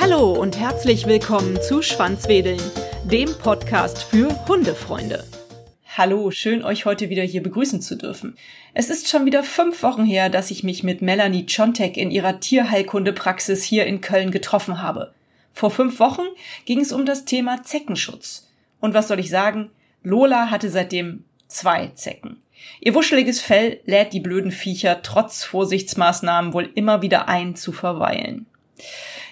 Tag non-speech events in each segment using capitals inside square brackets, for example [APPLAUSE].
Hallo und herzlich willkommen zu Schwanzwedeln, dem Podcast für Hundefreunde. Hallo, schön euch heute wieder hier begrüßen zu dürfen. Es ist schon wieder fünf Wochen her, dass ich mich mit Melanie Czontek in ihrer Tierheilkundepraxis hier in Köln getroffen habe. Vor fünf Wochen ging es um das Thema Zeckenschutz. Und was soll ich sagen? Lola hatte seitdem zwei Zecken. Ihr wuscheliges Fell lädt die blöden Viecher trotz Vorsichtsmaßnahmen wohl immer wieder ein zu verweilen.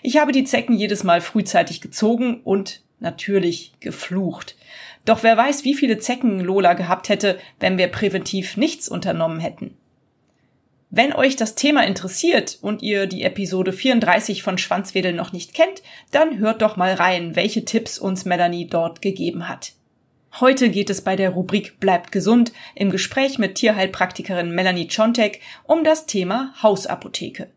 Ich habe die Zecken jedes Mal frühzeitig gezogen und natürlich geflucht. Doch wer weiß, wie viele Zecken Lola gehabt hätte, wenn wir präventiv nichts unternommen hätten. Wenn euch das Thema interessiert und ihr die Episode 34 von Schwanzwedel noch nicht kennt, dann hört doch mal rein, welche Tipps uns Melanie dort gegeben hat. Heute geht es bei der Rubrik Bleibt gesund im Gespräch mit Tierheilpraktikerin Melanie Czontek um das Thema Hausapotheke.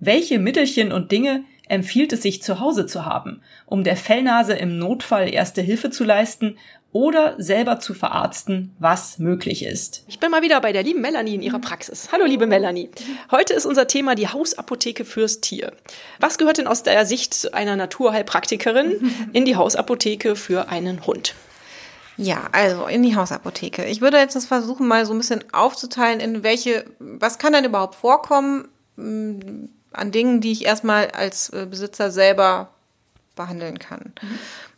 Welche Mittelchen und Dinge empfiehlt es sich zu Hause zu haben, um der Fellnase im Notfall erste Hilfe zu leisten oder selber zu verarzten, was möglich ist. Ich bin mal wieder bei der lieben Melanie in ihrer Praxis. Hallo liebe Melanie. Heute ist unser Thema die Hausapotheke fürs Tier. Was gehört denn aus der Sicht einer Naturheilpraktikerin in die Hausapotheke für einen Hund? Ja, also in die Hausapotheke. Ich würde jetzt das versuchen, mal so ein bisschen aufzuteilen, in welche, was kann denn überhaupt vorkommen mm, an Dingen, die ich erstmal als äh, Besitzer selber behandeln kann.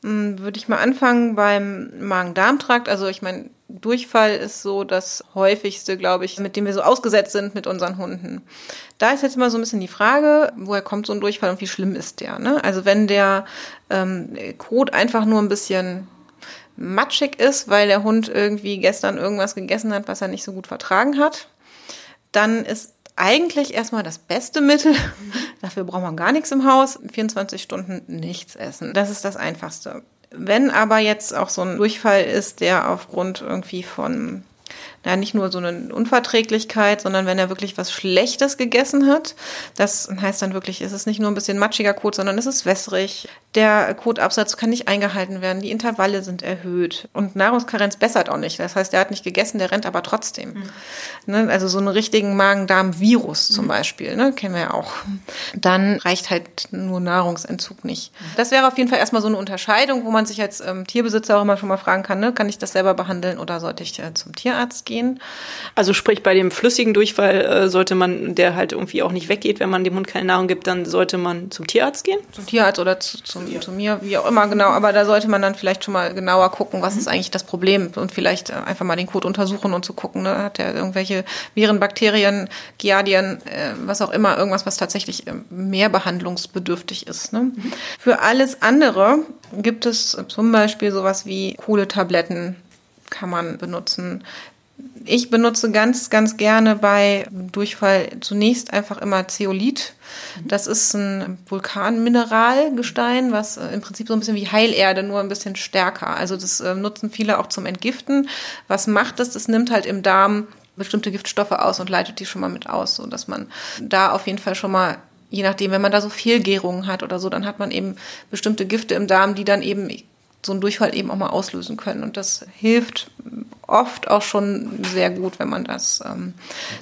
Mhm. Würde ich mal anfangen beim Magen-Darm-Trakt. Also ich meine, Durchfall ist so das häufigste, glaube ich, mit dem wir so ausgesetzt sind mit unseren Hunden. Da ist jetzt mal so ein bisschen die Frage, woher kommt so ein Durchfall und wie schlimm ist der? Ne? Also wenn der ähm, Kot einfach nur ein bisschen matschig ist, weil der Hund irgendwie gestern irgendwas gegessen hat, was er nicht so gut vertragen hat, dann ist eigentlich erstmal das beste Mittel. [LAUGHS] Dafür braucht man gar nichts im Haus. 24 Stunden nichts essen. Das ist das Einfachste. Wenn aber jetzt auch so ein Durchfall ist, der aufgrund irgendwie von ja, nicht nur so eine Unverträglichkeit, sondern wenn er wirklich was Schlechtes gegessen hat. Das heißt dann wirklich, es ist nicht nur ein bisschen matschiger Kot, sondern es ist wässrig. Der Kotabsatz kann nicht eingehalten werden, die Intervalle sind erhöht und Nahrungskarenz bessert auch nicht. Das heißt, der hat nicht gegessen, der rennt aber trotzdem. Mhm. Ne? Also so einen richtigen Magen-Darm-Virus zum mhm. Beispiel, ne? kennen wir ja auch. Dann reicht halt nur Nahrungsentzug nicht. Das wäre auf jeden Fall erstmal so eine Unterscheidung, wo man sich als ähm, Tierbesitzer auch immer schon mal fragen kann, ne? kann ich das selber behandeln oder sollte ich äh, zum Tierarzt gehen. Also sprich, bei dem flüssigen Durchfall äh, sollte man, der halt irgendwie auch nicht weggeht, wenn man dem Hund keine Nahrung gibt, dann sollte man zum Tierarzt gehen? Zum Tierarzt oder zu, zum, ja. zu mir, wie auch immer, genau. Aber da sollte man dann vielleicht schon mal genauer gucken, was mhm. ist eigentlich das Problem und vielleicht äh, einfach mal den Code untersuchen und zu gucken, ne, hat der irgendwelche Viren, Bakterien, Giardien, äh, was auch immer, irgendwas, was tatsächlich äh, mehr behandlungsbedürftig ist. Ne? Mhm. Für alles andere gibt es zum Beispiel sowas wie Kohletabletten, kann man benutzen. Ich benutze ganz, ganz gerne bei Durchfall zunächst einfach immer Zeolit. Das ist ein Vulkanmineralgestein, was äh, im Prinzip so ein bisschen wie Heilerde, nur ein bisschen stärker. Also das äh, nutzen viele auch zum Entgiften. Was macht das? Das nimmt halt im Darm bestimmte Giftstoffe aus und leitet die schon mal mit aus, so dass man da auf jeden Fall schon mal je nachdem, wenn man da so viel Gärungen hat oder so, dann hat man eben bestimmte Gifte im Darm, die dann eben so einen Durchfall eben auch mal auslösen können. Und das hilft oft auch schon sehr gut, wenn man das ähm,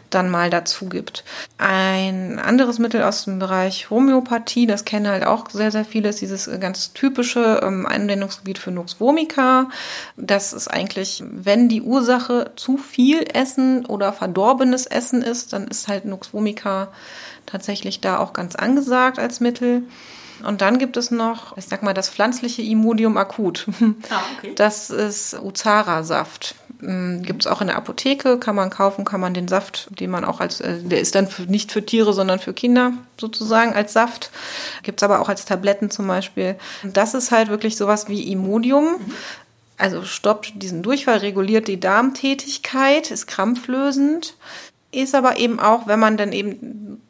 dann mal dazu gibt. Ein anderes Mittel aus dem Bereich Homöopathie, das kennen halt auch sehr, sehr viele, ist dieses ganz typische ähm, Anwendungsgebiet für Nux vomica. Das ist eigentlich, wenn die Ursache zu viel Essen oder verdorbenes Essen ist, dann ist halt Nux vomica tatsächlich da auch ganz angesagt als Mittel. Und dann gibt es noch, ich sag mal, das pflanzliche Imodium akut. Ah, okay. [LAUGHS] Das ist Uzara-Saft. Mm, gibt es auch in der Apotheke, kann man kaufen, kann man den Saft, den man auch als, äh, der ist dann für, nicht für Tiere, sondern für Kinder sozusagen als Saft. Gibt es aber auch als Tabletten zum Beispiel. Das ist halt wirklich sowas wie Imodium. Mhm. Also stoppt diesen Durchfall, reguliert die Darmtätigkeit, ist krampflösend, ist aber eben auch, wenn man dann eben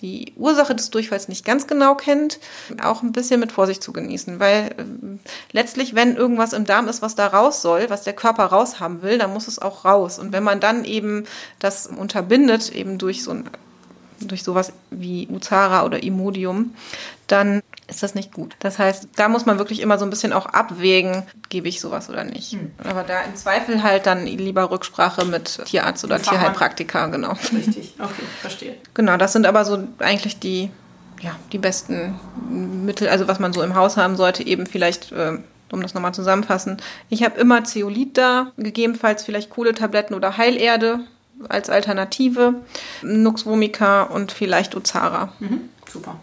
die Ursache des Durchfalls nicht ganz genau kennt, auch ein bisschen mit Vorsicht zu genießen. Weil äh, letztlich, wenn irgendwas im Darm ist, was da raus soll, was der Körper raushaben will, dann muss es auch raus. Und wenn man dann eben das unterbindet, eben durch so ein durch sowas wie Uzara oder Imodium, dann ist das nicht gut. Das heißt, da muss man wirklich immer so ein bisschen auch abwägen, gebe ich sowas oder nicht. Hm. Aber da im Zweifel halt dann lieber Rücksprache mit Tierarzt oder Tierheilpraktiker, genau. Richtig, [LAUGHS] okay, verstehe. Genau, das sind aber so eigentlich die, ja, die besten Mittel, also was man so im Haus haben sollte, eben vielleicht. Äh, um das nochmal zusammenfassen. Ich habe immer Zeolit da, gegebenenfalls vielleicht Kohletabletten oder Heilerde als Alternative, Nux vomica und vielleicht Ozara. Mhm, super.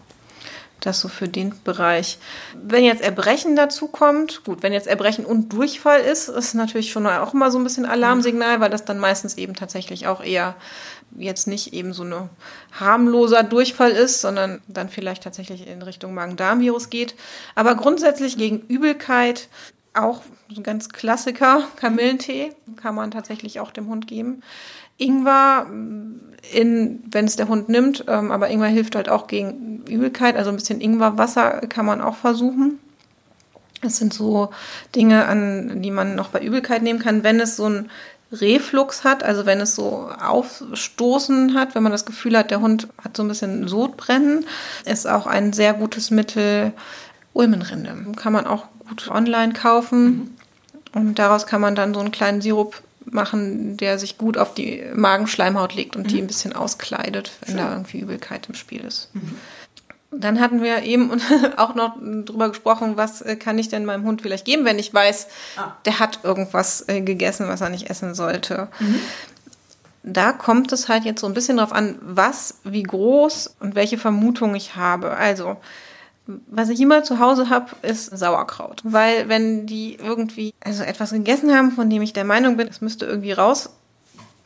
Das so für den Bereich. Wenn jetzt Erbrechen dazu kommt, gut, wenn jetzt Erbrechen und Durchfall ist, ist natürlich schon auch immer so ein bisschen Alarmsignal, weil das dann meistens eben tatsächlich auch eher jetzt nicht eben so ein harmloser Durchfall ist, sondern dann vielleicht tatsächlich in Richtung Magen-Darm-Virus geht. Aber grundsätzlich gegen Übelkeit auch ein ganz Klassiker, Kamillentee, kann man tatsächlich auch dem Hund geben. Ingwer, in, wenn es der Hund nimmt, ähm, aber Ingwer hilft halt auch gegen Übelkeit, also ein bisschen Ingwerwasser kann man auch versuchen. Das sind so Dinge, an die man noch bei Übelkeit nehmen kann, wenn es so ein Reflux hat, also wenn es so Aufstoßen hat, wenn man das Gefühl hat, der Hund hat so ein bisschen Sodbrennen, ist auch ein sehr gutes Mittel Ulmenrinde. Kann man auch gut online kaufen. Und daraus kann man dann so einen kleinen Sirup machen, der sich gut auf die Magenschleimhaut legt und mhm. die ein bisschen auskleidet, wenn Schön. da irgendwie Übelkeit im Spiel ist. Mhm. Dann hatten wir eben [LAUGHS] auch noch drüber gesprochen, was äh, kann ich denn meinem Hund vielleicht geben, wenn ich weiß, ah. der hat irgendwas äh, gegessen, was er nicht essen sollte. Mhm. Da kommt es halt jetzt so ein bisschen drauf an, was, wie groß und welche Vermutung ich habe. Also, was ich immer zu Hause habe, ist Sauerkraut. Weil wenn die irgendwie also etwas gegessen haben, von dem ich der Meinung bin, es müsste irgendwie raus,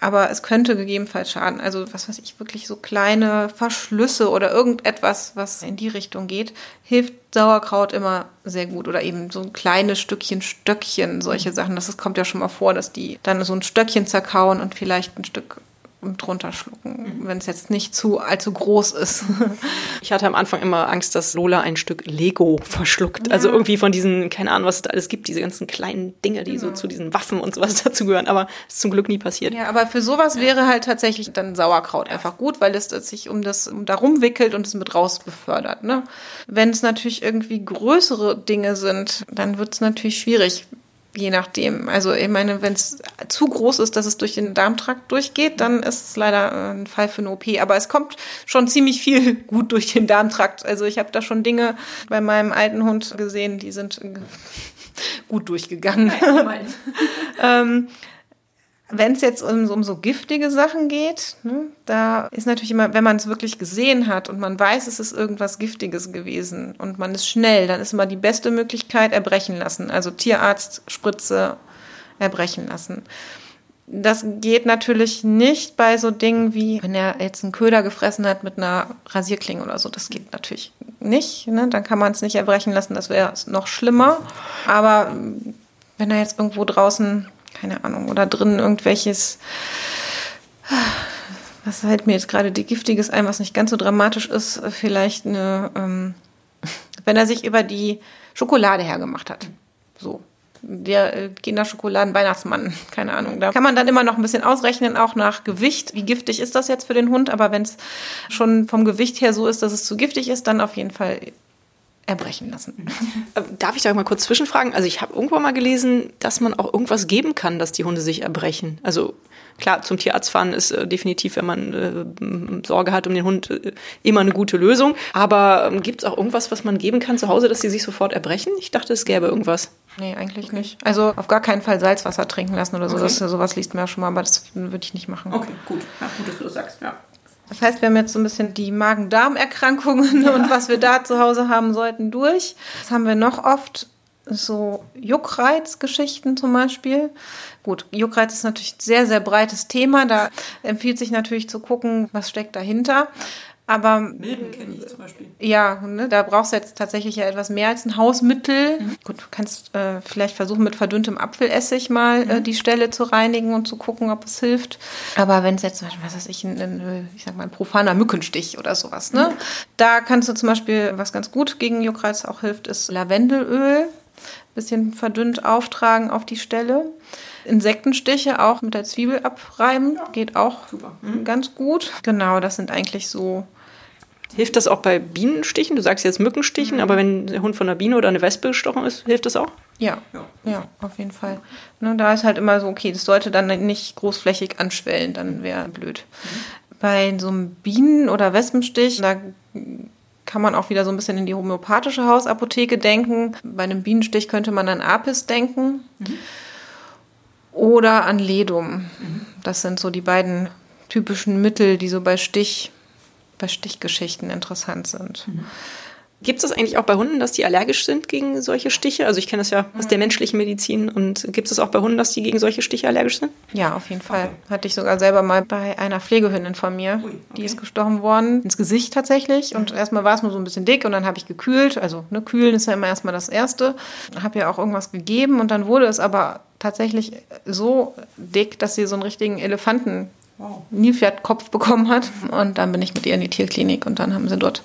aber es könnte gegebenenfalls schaden. Also was weiß ich, wirklich so kleine Verschlüsse oder irgendetwas, was in die Richtung geht, hilft Sauerkraut immer sehr gut. Oder eben so kleine Stückchen, Stöckchen, solche Sachen. Das kommt ja schon mal vor, dass die dann so ein Stöckchen zerkauen und vielleicht ein Stück drunter schlucken, wenn es jetzt nicht zu allzu groß ist. [LAUGHS] Ich hatte am Anfang immer Angst, dass Lola ein Stück Lego verschluckt. Ja. Also irgendwie von diesen, keine Ahnung, was es da alles gibt, diese ganzen kleinen Dinge, die genau. so zu diesen Waffen und sowas [LAUGHS] dazugehören. Aber es ist zum Glück nie passiert. Ja, aber für sowas ja. wäre halt tatsächlich dann Sauerkraut ja. einfach gut, weil es sich um das um darum wickelt und es mit raus befördert. Ne? Wenn es natürlich irgendwie größere Dinge sind, dann wird es natürlich schwierig je nachdem. Also ich meine, wenn es zu groß ist, dass es durch den Darmtrakt durchgeht, dann ist es leider äh, ein Fall für eine OP. Aber es kommt schon ziemlich viel [LAUGHS] gut durch den Darmtrakt. Also ich habe da schon Dinge bei meinem alten Hund gesehen, die sind äh, [LAUGHS] gut durchgegangen. [LAUGHS] ähm, wenn es jetzt um, um, so giftige Sachen geht, ne, da ist natürlich immer, wenn man es wirklich gesehen hat und man weiß, es ist irgendwas Giftiges gewesen und man ist schnell, dann ist immer die beste Möglichkeit erbrechen lassen. Also Tierarzt, Spritze, erbrechen lassen. Das geht natürlich nicht bei so Dingen wie, wenn er jetzt einen Köder gefressen hat mit einer Rasierklinge oder so. Das geht natürlich nicht. Ne? Dann kann man es nicht erbrechen lassen. Das wäre noch schlimmer. Aber wenn er jetzt irgendwo draußen keine Ahnung, oder drin irgendwelches, was halt mir jetzt gerade die giftiges ein, was nicht ganz so dramatisch ist, vielleicht eine, ähm, wenn er sich über die Schokolade hergemacht hat. So. Der äh, Kinderschokoladen-Weihnachtsmann, [LAUGHS] keine Ahnung. Da kann man dann immer noch ein bisschen ausrechnen, auch nach Gewicht. Wie giftig ist das jetzt für den Hund? Aber wenn es schon vom Gewicht her so ist, dass es zu giftig ist, dann auf jeden Fall erbrechen lassen. [LAUGHS] Äh, darf ich da mal kurz zwischenfragen? Also ich habe irgendwann mal gelesen, dass man auch irgendwas geben kann, dass die Hunde sich erbrechen. Also klar, zum Tierarzt fahren ist äh, definitiv, wenn man äh, Sorge hat um den Hund, äh, immer eine gute Lösung. Aber ähm, gibt es auch irgendwas, was man geben kann zu Hause, dass die sich sofort erbrechen? Ich dachte, es gäbe irgendwas. Nee, eigentlich okay. nicht. Also auf gar keinen Fall Salzwasser trinken lassen oder so. Okay. Das, sowas liest man ja schon mal, aber das würde ich nicht machen. Okay, gut. Ja, gut, dass du das sagst, ja. Das heißt, wir haben jetzt so ein bisschen die Magen-Darm-Erkrankungen [LAUGHS] ja. und was wir da zu Hause haben sollten durch. Das haben wir noch oft? So Juckreiz-Geschichten zum Beispiel. Gut, Juckreiz ist natürlich ein sehr, sehr breites Thema. Da empfiehlt sich natürlich zu gucken, was steckt dahinter. Aber Milben kenne ich zum Beispiel. Ja, ne, da brauchst du jetzt tatsächlich ja etwas mehr als ein Hausmittel. Mhm. Gut, du kannst äh, vielleicht versuchen, mit verdünntem Apfelessig mal äh, mhm. äh, die Stelle zu reinigen und zu gucken, ob es hilft. Aber wenn es jetzt, was weiß ich, ein, ein, ich sag mal, ein profaner Mückenstich oder sowas, ne? Mhm. Da kannst du zum Beispiel, was ganz gut gegen Juckreiz auch hilft, ist Lavendelöl. Bisschen verdünnt auftragen auf die Stelle. Insektenstiche auch mit der Zwiebel abreiben, geht auch mhm. ganz gut. Genau, das sind eigentlich so Hilft das auch bei Bienenstichen? Du sagst jetzt Mückenstichen, mhm. aber wenn der Hund von einer Biene oder einer Wespe gestochen ist, hilft das auch? Ja, ja, ja auf jeden Fall. Ne, da ist halt immer so, okay, das sollte dann nicht großflächig anschwellen, dann wäre blöd. Mhm. Bei so einem Bienen- oder Wespenstich, da kann man auch wieder so ein bisschen in die homöopathische Hausapotheke denken. Bei einem Bienenstich könnte man an Apis denken. Mhm. Oder an Ledum. Mhm. Das sind so die beiden typischen Mittel, die so bei Stich, bei Stichgeschichten interessant sind. Mhm. Gibt es das eigentlich auch bei Hunden, dass die allergisch sind gegen solche Stiche? Also ich kenne das ja aus der menschlichen Medizin. Und gibt es auch bei Hunden, dass die gegen solche Stiche allergisch sind? Ja, auf jeden Fall. Okay. Hatte ich sogar selber mal bei einer Pflegehündin von mir. Ui, okay. Die ist gestochen worden. Ins Gesicht tatsächlich. Und erstmal war es nur so ein bisschen dick und dann habe ich gekühlt. Also ne, kühlen ist ja immer erstmal das Erste. Habe ja auch irgendwas gegeben und dann wurde es aber tatsächlich so dick, dass sie so einen richtigen Elefanten wow. Nilpferdkopf bekommen hat. Und dann bin ich mit ihr in die Tierklinik und dann haben sie dort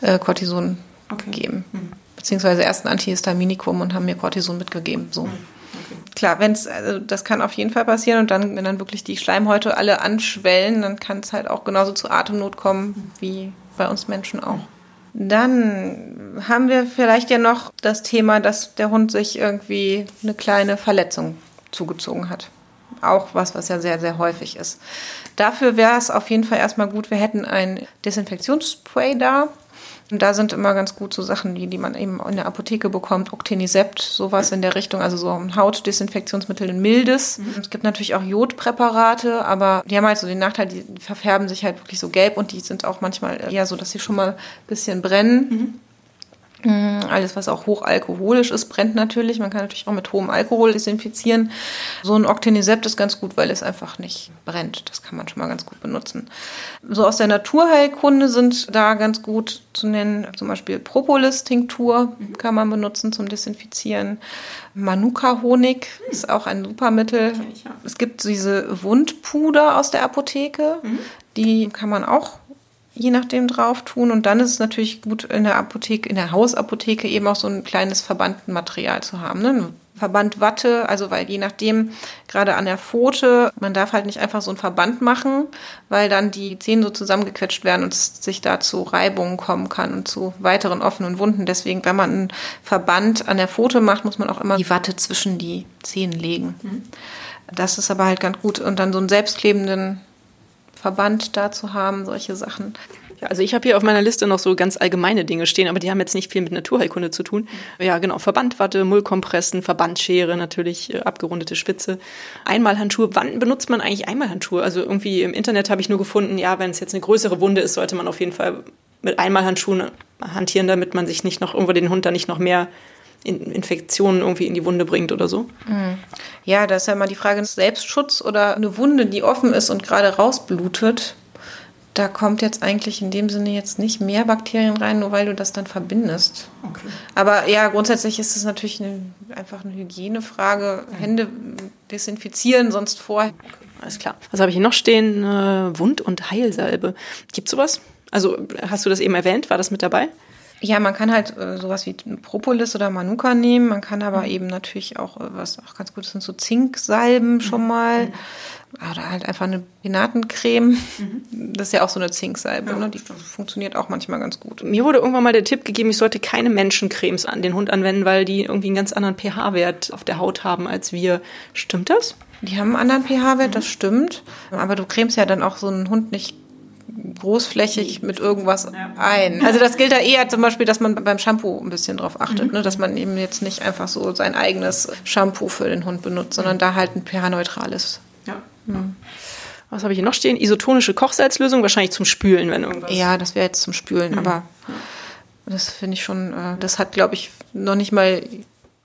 äh, Cortison okay. gegeben. Mhm. Beziehungsweise erst ein Antihistaminikum und haben mir Cortison mitgegeben. So. Mhm. Okay. Klar, wenn es, also das kann auf jeden Fall passieren und dann, wenn dann wirklich die Schleimhäute alle anschwellen, dann kann es halt auch genauso zu Atemnot kommen wie bei uns Menschen auch. Dann haben wir vielleicht ja noch das Thema, dass der Hund sich irgendwie eine kleine Verletzung zugezogen hat. Auch was, was ja sehr, sehr häufig ist. Dafür wäre es auf jeden Fall erstmal gut, wir hätten ein Desinfektionsspray da. Und da sind immer ganz gut so Sachen, die, die man eben in der Apotheke bekommt, Octenisept, sowas in der Richtung, also so ein Hautdesinfektionsmittel in mildes. Mhm. Es gibt natürlich auch Jodpräparate, aber die haben halt so den Nachteil, die verfärben sich halt wirklich so gelb und die sind auch manchmal eher so, dass sie schon mal ein bisschen brennen. Mhm. Mm, alles, was auch hochalkoholisch ist, brennt natürlich. Man kann natürlich auch mit hohem Alkohol desinfizieren. So ein Octenisept ist ganz gut, weil es einfach nicht brennt. Das kann man schon mal ganz gut benutzen. So aus der Naturheilkunde sind da ganz gut zu nennen, zum Beispiel Propolis-Tinktur kann man benutzen zum Desinfizieren. Manuka-Honig ist auch ein super Mittel. Es gibt diese Wundpuder aus der Apotheke. Mhm. Die kann man auch je nachdem drauf tun. Und dann ist es natürlich gut, in der Apotheke, in der Hausapotheke eben auch so ein kleines Verbandmaterial zu haben. Ne? Verband Watte, also weil je nachdem, gerade an der Pfote, man darf halt nicht einfach so einen Verband machen, weil dann die Zähne so zusammengequetscht werden und es sich da zu Reibungen kommen kann und zu weiteren offenen Wunden. Deswegen, wenn man einen Verband an der Pfote macht, muss man auch immer die Watte zwischen die Zähne legen. Mhm. Das ist aber halt ganz gut. Und dann so einen selbstklebenden Verband da zu haben, solche Sachen. Ja, also ich habe hier auf meiner Liste noch so ganz allgemeine Dinge stehen, aber die haben jetzt nicht viel mit Naturheilkunde zu tun. Ja, genau, Verbandwatte, Mullkompressen, Verbandschere, natürlich äh, abgerundete Spitze, Einmalhandschuhe. Wann benutzt man eigentlich Einmalhandschuhe? Also irgendwie im Internet habe ich nur gefunden, ja, wenn es jetzt eine größere Wunde ist, sollte man auf jeden Fall mit Einmalhandschuhen hantieren, damit man sich nicht noch irgendwo den Hund da nicht noch mehr Infektionen irgendwie in die Wunde bringt oder so. Mhm. Ja, da ist ja mal die Frage, Selbstschutz oder eine Wunde, die offen ist und gerade rausblutet. Da kommt jetzt eigentlich in dem Sinne jetzt nicht mehr Bakterien rein, nur weil du das dann verbindest. Okay. Aber ja, grundsätzlich ist es natürlich eine, einfach eine Hygienefrage. Hände desinfizieren, sonst vorher. Okay, alles klar. Was habe ich hier noch stehen? Äh, Wund- und Heilsalbe. Gibt sowas? Also hast du das eben erwähnt? War das mit dabei? Ja, man kann halt äh, sowas wie Propolis oder Manuka nehmen. Man kann aber mhm. eben natürlich auch, äh, was auch ganz gut ist, sind so Zinksalben schon mhm. mal. Mhm. Oder halt einfach eine Penatencreme. Mhm. Das ist ja auch so eine Zinksalbe. Ja, ne? Die stimmt. funktioniert auch manchmal ganz gut. Mir wurde irgendwann mal der Tipp gegeben, ich sollte keine Menschencremes an den Hund anwenden, weil die irgendwie einen ganz anderen pH-Wert auf der Haut haben als wir. Stimmt das? Die haben einen anderen pH-Wert, das stimmt. Aber du cremst ja dann auch so einen Hund nicht großflächig mit irgendwas ein. [LAUGHS] Also das gilt da eher zum Beispiel, dass man beim Shampoo ein bisschen drauf achtet, mhm. ne? dass man eben jetzt nicht einfach so sein eigenes Shampoo für den Hund benutzt, sondern da halt ein pH-neutrales. Ja. Mhm. Was habe ich hier noch stehen? Isotonische Kochsalzlösung, wahrscheinlich zum Spülen, wenn irgendwas. Ja, das wäre jetzt zum Spülen, mhm. aber das finde ich schon, äh, das hat, glaube ich, noch nicht mal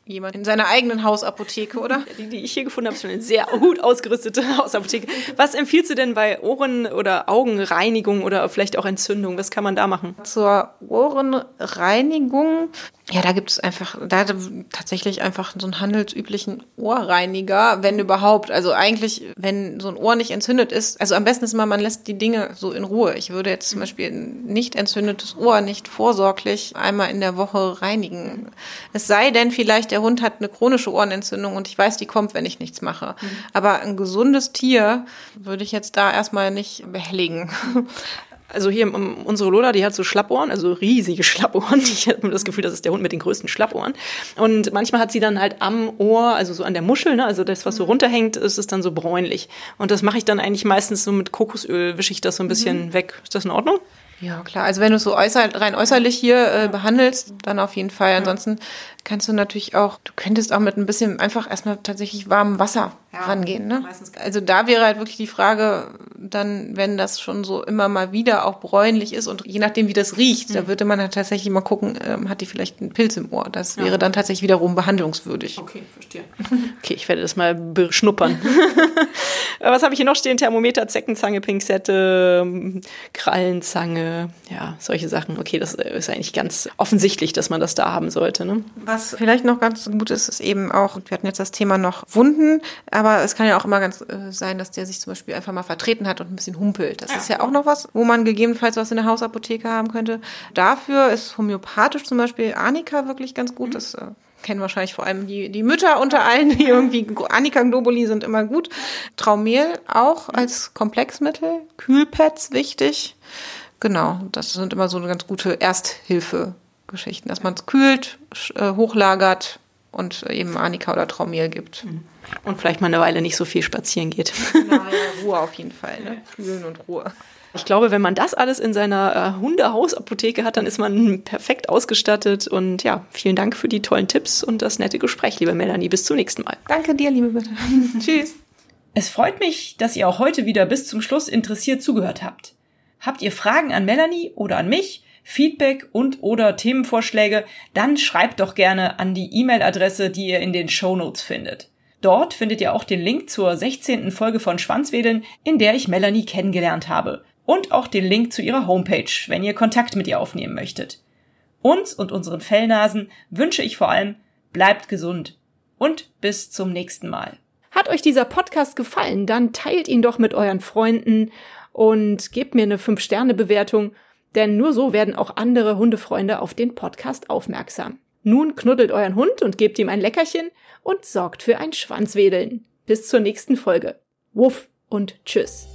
jemand in seiner eigenen Hausapotheke, oder? [LAUGHS] Die, die ich hier gefunden habe, ist schon eine sehr gut ausgerüstete Hausapotheke. Was empfiehlst du denn bei Ohren- oder Augenreinigung oder vielleicht auch Entzündung? Was kann man da machen? Zur Ohrenreinigung ja, da gibt es einfach, da tatsächlich einfach so einen handelsüblichen Ohrreiniger, wenn überhaupt. Also eigentlich, wenn so ein Ohr nicht entzündet ist, also am besten ist immer, man lässt die Dinge so in Ruhe. Ich würde jetzt zum Beispiel ein nicht entzündetes Ohr nicht vorsorglich einmal in der Woche reinigen. Es sei denn, vielleicht der Hund hat eine chronische Ohrenentzündung und ich weiß, die kommt, wenn ich nichts mache. Mhm. Aber ein gesundes Tier würde ich jetzt da erstmal nicht behelligen. Also hier unsere Lola, die hat so Schlappohren, also riesige Schlappohren. [LAUGHS] Ich habe das Gefühl, das ist der Hund mit den größten Schlappohren. Und manchmal hat sie dann halt am Ohr, also so an der Muschel, ne, also das, was so runterhängt, ist es dann so bräunlich. Und das mache ich dann eigentlich meistens so mit Kokosöl, wische ich das so ein bisschen mhm. weg. Ist das in Ordnung? Ja, klar. Also wenn du so äußer, rein äußerlich hier äh, behandelst, dann auf jeden Fall. Ansonsten kannst du natürlich auch, du könntest auch mit ein bisschen einfach erstmal tatsächlich warmem Wasser ja, rangehen. Ne? Also da wäre halt wirklich die Frage, dann, wenn das schon so immer mal wieder auch bräunlich ist und je nachdem, wie das riecht, mhm. da würde man halt tatsächlich mal gucken, ähm, hat die vielleicht einen Pilz im Ohr. Das ja. wäre dann tatsächlich wiederum behandlungswürdig. Okay, verstehe. [LAUGHS] [LAUGHS] okay, ich werde das mal beschnuppern. [LAUGHS] Was habe ich hier noch stehen? Thermometer, Zeckenzange, Pinzette, ähm, Krallenzange, ja, solche Sachen. Okay, das ist eigentlich ganz offensichtlich, dass man das da haben sollte. Ne? Was vielleicht noch ganz gut ist, ist eben auch, wir hatten jetzt das Thema noch Wunden, aber es kann ja auch immer ganz äh, sein, dass der sich zum Beispiel einfach mal vertreten hat und ein bisschen humpelt. Das ja. ist ja auch noch was, wo man gegebenenfalls was in der Hausapotheke haben könnte. Dafür ist homöopathisch zum Beispiel Arnika wirklich ganz gut. Mhm. Das äh, kennen wahrscheinlich vor allem die, die Mütter unter allen, die irgendwie Annika Globuli sind immer gut. Traumehl auch als Komplexmittel. Kühlpads wichtig. Genau, das sind immer so eine ganz gute Ersthilfe Geschichten, dass man es kühlt, äh, hochlagert und eben Anika oder Traumehl gibt. Mhm. Und vielleicht mal eine Weile nicht so viel spazieren geht. [LAUGHS] Na, ja, Ruhe auf jeden Fall, ne? Kühlen und Ruhe. Ich glaube, wenn man das alles in seiner äh, Hundehausapotheke hat, dann ist man perfekt ausgestattet. Und ja, vielen Dank für die tollen Tipps und das nette Gespräch, liebe Melanie. Bis zum nächsten Mal. Danke dir, liebe Bitte. [LAUGHS] Tschüss. Es freut mich, dass ihr auch heute wieder bis zum Schluss interessiert zugehört habt. Habt ihr Fragen an Melanie oder an mich? Feedback und oder Themenvorschläge, dann schreibt doch gerne an die E-Mail-Adresse, die ihr in den Show Notes findet. Dort findet ihr auch den Link zur 16. Folge von Schwanzwedeln, in der ich Melanie kennengelernt habe. Und auch den Link zu ihrer Homepage, wenn ihr Kontakt mit ihr aufnehmen möchtet. Uns und unseren Fellnasen wünsche ich vor allem, bleibt gesund und bis zum nächsten Mal. Hat euch dieser Podcast gefallen, dann teilt ihn doch mit euren Freunden und gebt mir eine 5-Sterne-Bewertung denn nur so werden auch andere Hundefreunde auf den Podcast aufmerksam. Nun knuddelt euren Hund und gebt ihm ein Leckerchen und sorgt für ein Schwanzwedeln. Bis zur nächsten Folge. Wuff und tschüss.